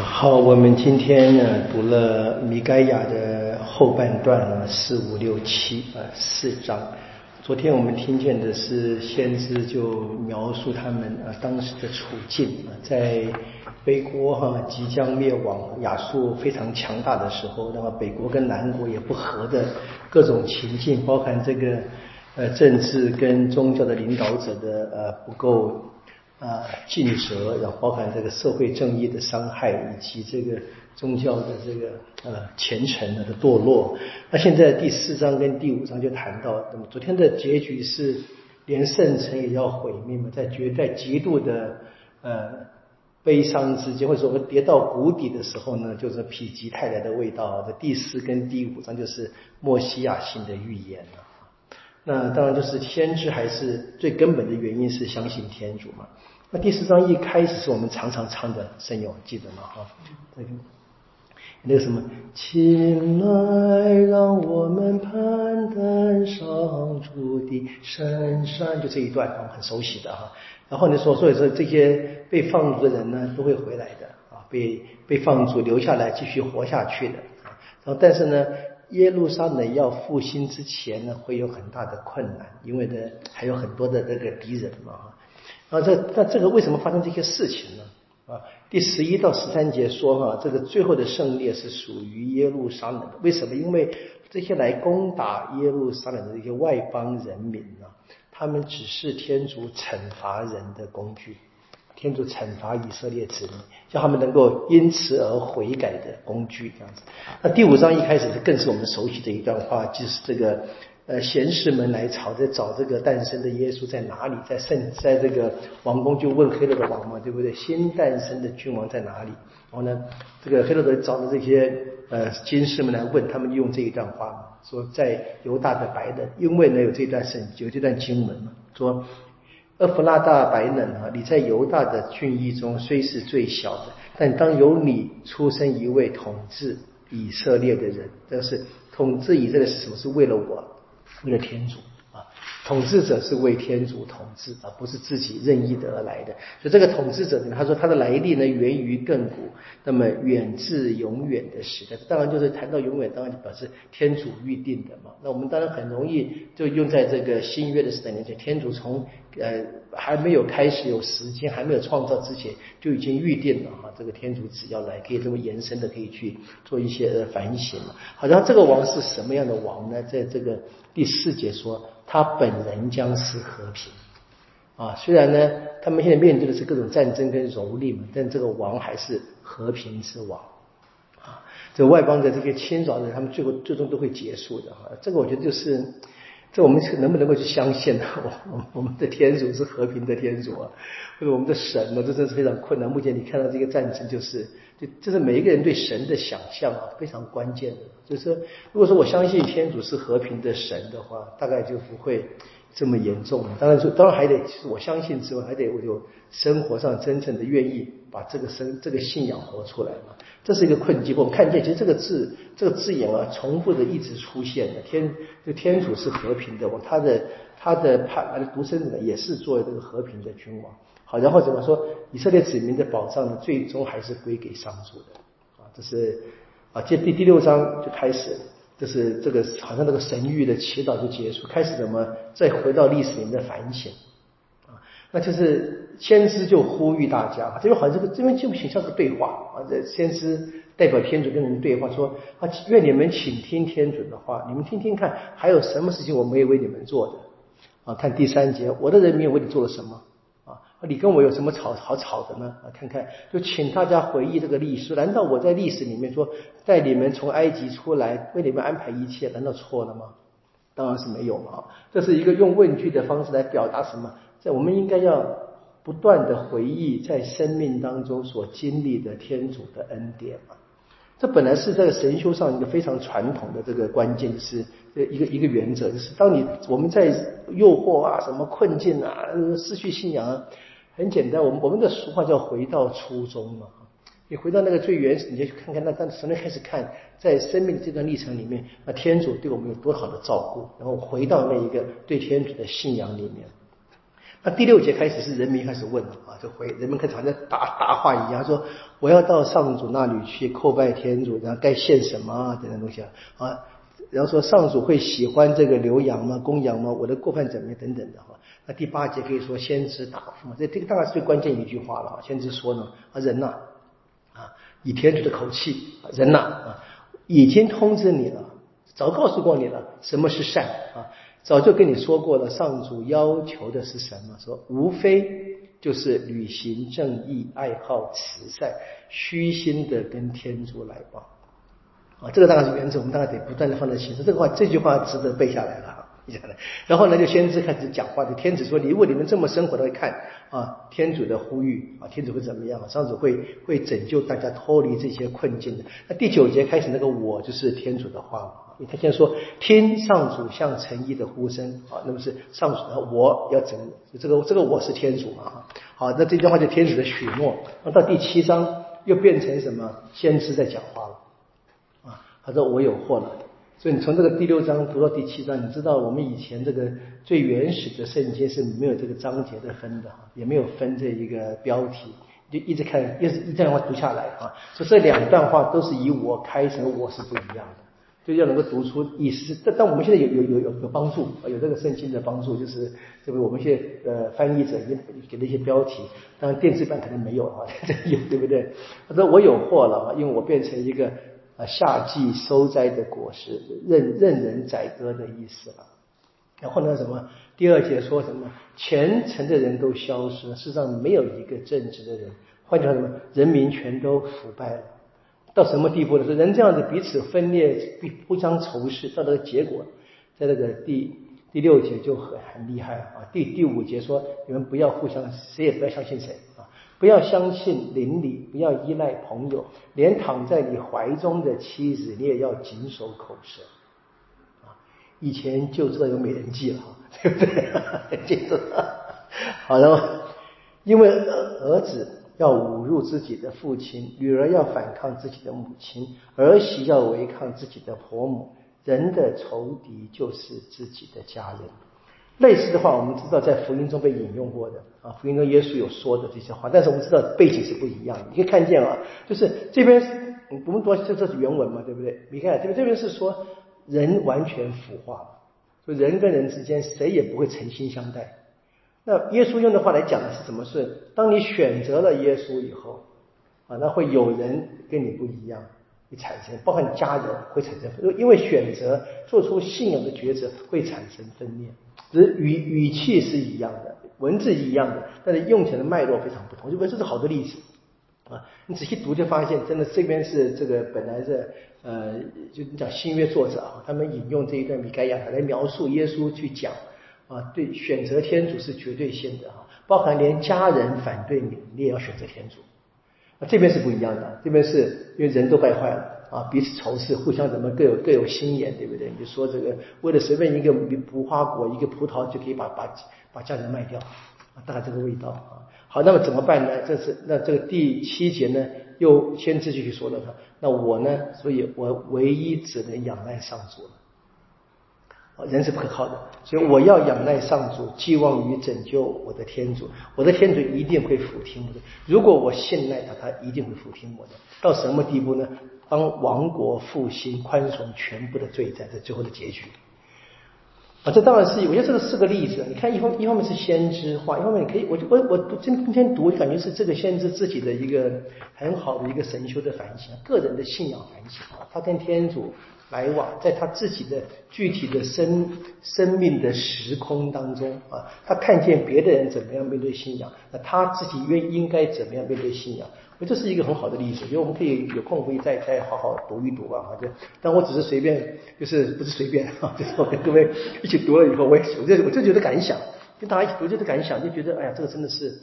好，我们今天呢读了米该亚的后半段啊，四五六七啊四章。昨天我们听见的是先知就描述他们啊当时的处境啊，在北国哈即将灭亡，亚述非常强大的时候，那么北国跟南国也不和的各种情境，包含这个呃政治跟宗教的领导者的呃不够。啊，尽责，然后包含这个社会正义的伤害，以及这个宗教的这个呃虔诚的堕落。那现在第四章跟第五章就谈到，那么昨天的结局是连圣城也要毁灭嘛，在绝在极度的呃悲伤之间，或者说跌到谷底的时候呢，就是否极泰来的味道。这第四跟第五章就是莫西亚性的预言了。那当然就是先知还是最根本的原因是相信天主嘛。那第四章一开始是我们常常唱的圣咏，记得吗？哈，那个那个什么，请来让我们攀登上主的深山，就这一段，我们很熟悉的哈。然后你说，所以说这些被放逐的人呢，都会回来的啊，被被放逐留下来继续活下去的啊。然后但是呢。耶路撒冷要复兴之前呢，会有很大的困难，因为呢还有很多的这个敌人嘛啊，这那这个为什么发生这些事情呢？啊，第十一到十三节说哈，这个最后的胜利是属于耶路撒冷的。为什么？因为这些来攻打耶路撒冷的这些外邦人民呢，他们只是天主惩罚人的工具。天主惩罚以色列子民，叫他们能够因此而悔改的工具，这样子。那第五章一开始是更是我们熟悉的一段话，就是这个呃贤士们来朝在找这个诞生的耶稣在哪里，在圣在这个王宫就问黑勒的王嘛，对不对？新诞生的君王在哪里？然后呢，这个黑勒德找的这些呃金士们来问，他们用这一段话说在犹大的白的，因为呢有这段圣有这段经文嘛，说。厄弗拉大白冷啊，你在犹大的郡邑中虽是最小的，但当有你出生一位统治以色列的人，但是统治以色列是什么？是为了我，为了天主啊。统治者是为天主统治，而不是自己任意得来的。所以这个统治者呢，他说他的来历呢源于亘古，那么远至永远的时代。当然就是谈到永远，当然就表示天主预定的嘛。那我们当然很容易就用在这个新约的时代里面，天主从呃还没有开始有时间，还没有创造之前就已经预定了哈。这个天主只要来，可以这么延伸的可以去做一些反省嘛。好像这个王是什么样的王呢？在这个第四节说。他本人将是和平啊，虽然呢，他们现在面对的是各种战争跟蹂躏嘛，但这个王还是和平之王啊。这外邦的这些侵扰的，他们最后最终都会结束的啊。这个我觉得就是，这我们能不能够去相信呢？我 我们的天主是和平的天主啊，或者我们的神呢？这真是非常困难。目前你看到这个战争，就是就就是每一个人对神的想象啊，非常关键的。就是，如果说我相信天主是和平的神的话，大概就不会这么严重。当然说，当然还得，其实我相信之外，还得我就生活上真正的愿意把这个生这个信仰活出来嘛。这是一个困境。我们看见，其实这个字这个字眼啊，重复的一直出现的。天就天主是和平的，他的他的他的独生子也是作为这个和平的君王。好，然后怎么说？以色列子民的保障呢，最终还是归给上主的啊，这是。啊，这第第六章就开始，就是这个好像那个神谕的祈祷就结束，开始怎么再回到历史里面的反省啊？那就是先知就呼吁大家，这边好像这个这边就挺像个对话啊，这先知代表天主跟人对话说啊，愿你们倾听天主的话，你们听听看，还有什么事情我没有为你们做的啊？看第三节，我的人民为你做了什么？你跟我有什么吵好吵的呢？啊，看看，就请大家回忆这个历史。难道我在历史里面说带你们从埃及出来，为你们安排一切，难道错了吗？当然是没有嘛。这是一个用问句的方式来表达什么？在我们应该要不断的回忆在生命当中所经历的天主的恩典嘛。这本来是在神修上一个非常传统的这个关键，就是一个一个原则，就是当你我们在诱惑啊、什么困境啊、失去信仰啊。很简单，我们我们的俗话叫回到初衷嘛。你回到那个最原始，你就去看看那当从那开始看，在生命的这段历程里面，那天主对我们有多好的照顾，然后回到那一个对天主的信仰里面。那第六节开始是人民开始问啊，就回人们开始好像答答话一样，说我要到上主那里去叩拜天主，然后该献什么啊等等东西啊，然后说上主会喜欢这个牛羊吗？公羊吗？我的过犯怎么样等等的哈。那第八节可以说先知答复嘛，这这个当然是最关键一句话了啊。先知说呢啊人呐啊以天主的口气人呐啊已经通知你了，早告诉过你了什么是善啊。早就跟你说过了，上主要求的是什么？说无非就是履行正义、爱好慈善、虚心的跟天主来往啊！这个大概是原则，我们大概得不断的放在心上。这个话，这句话值得背下来了。然后呢，就先知开始讲话，就天子说：“你如果你们这么生活的看啊，天主的呼吁啊，天主会怎么样？上主会会拯救大家脱离这些困境的。”那第九节开始，那个我就是天主的话嘛，他先说：“听上主向诚意的呼声啊，那么是上主的我要整这个这个我是天主嘛好，那这句话就天主的许诺。那到第七章又变成什么？先知在讲话了，他说：“我有祸了。”所以你从这个第六章读到第七章，你知道我们以前这个最原始的圣经是没有这个章节的分的也没有分这一个标题，就一直看，一直一段话读下来啊。所以这两段话都是以我开成，我是不一样的，就要能够读出意思。但但我们现在有有有有有帮助，有这个圣经的帮助，就是这个我们现在呃翻译者也给了一些标题，当然电子版可能没有啊，有对不对？他说我有货了，因为我变成一个。啊，夏季收摘的果实，任任人宰割的意思了。然后呢，什么？第二节说什么？虔诚的人都消失了，世上没有一个正直的人。换句话，什么？人民全都腐败了。到什么地步呢？是人这样子彼此分裂，互相仇视，到这个结果，在这个第第六节就很很厉害啊。第第五节说，你们不要互相，谁也不要相信谁。不要相信邻里，不要依赖朋友，连躺在你怀中的妻子，你也要谨守口舌。啊，以前就知道有美人计了，对不对？记住。好了，因为儿子要侮辱自己的父亲，女儿要反抗自己的母亲，儿媳要违抗自己的婆母，人的仇敌就是自己的家人。类似的话，我们知道在福音中被引用过的啊，福音中耶稣有说的这些话，但是我们知道背景是不一样的。你可以看见啊，就是这边我们读这这是原文嘛，对不对？你看这边这边是说人完全腐化，就人跟人之间谁也不会诚心相待。那耶稣用的话来讲的是什么？是当你选择了耶稣以后啊，那会有人跟你不一样，会产生，包括你家人会产生，因为选择做出信仰的抉择会产生分裂。只是语语气是一样的，文字一样的，但是用起来的脉络非常不同。就这是好的例子啊！你仔细读就发现，真的这边是这个本来是呃，就你讲新约作者啊，他们引用这一段米盖亚来描述耶稣去讲啊，对选择天主是绝对性的啊，包含连家人反对你，你也要选择天主。啊，这边是不一样的，这边是因为人都败坏了。啊，彼此仇视，互相怎么各有各有心眼，对不对？你说这个为了随便一个无花果、一个葡萄就可以把把把家人卖掉，啊，大概这个味道啊。好，那么怎么办呢？这是那这个第七节呢，又先继续说了他，那我呢？所以我唯一只能仰赖上主了。人是不可靠的，所以我要仰赖上主，寄望于拯救我的天主。我的天主一定会俯听我的。如果我信赖他，他一定会俯听我的。到什么地步呢？当王国复兴，宽容全部的罪债，这最后的结局。啊，这当然是，我觉得这个是个例子。你看，一方一方面是先知话，一方面你可以，我我我今今天读，感觉是这个先知自己的一个很好的一个神修的反省，个人的信仰反省，他跟天主。来往，在他自己的具体的生生命的时空当中啊，他看见别的人怎么样面对信仰，那他自己愿应该怎么样面对信仰？我这是一个很好的例子，因为我们可以有空可以再再好好读一读啊。就但我只是随便，就是不是随便啊，就 是我跟各位一起读了以后，我也我就我就觉得感想，跟大家一起读就是感想，就觉得哎呀，这个真的是，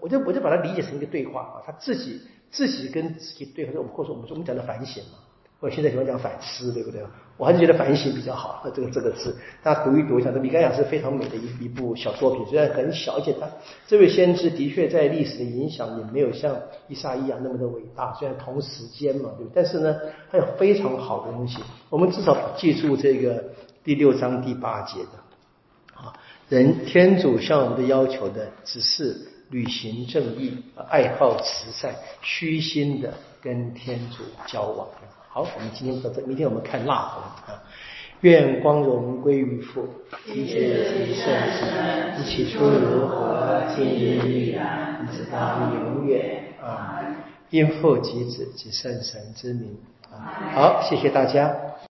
我就我就把它理解成一个对话啊，他自己自己跟自己对话，我们或者说我们说我们讲的反省嘛。我现在喜欢讲反思，对不对？我还是觉得反省比较好。这个这个字，大家读一读，像这米盖亚是非常美的一一部小作品，虽然很小，而且他这位先知的确在历史的影响也没有像伊莎伊亚那么的伟大，虽然同时间嘛，对不对？但是呢，他有非常好的东西。我们至少记住这个第六章第八节的啊，人天主向我们的要求的只是履行正义、爱好慈善、虚心的跟天主交往。好，我们今天到这，明天我们看蜡红啊。愿光荣归于父、及子及圣神，起初如何，今日亦然，直到永远啊！因父及子及圣神之名啊！好，谢谢大家。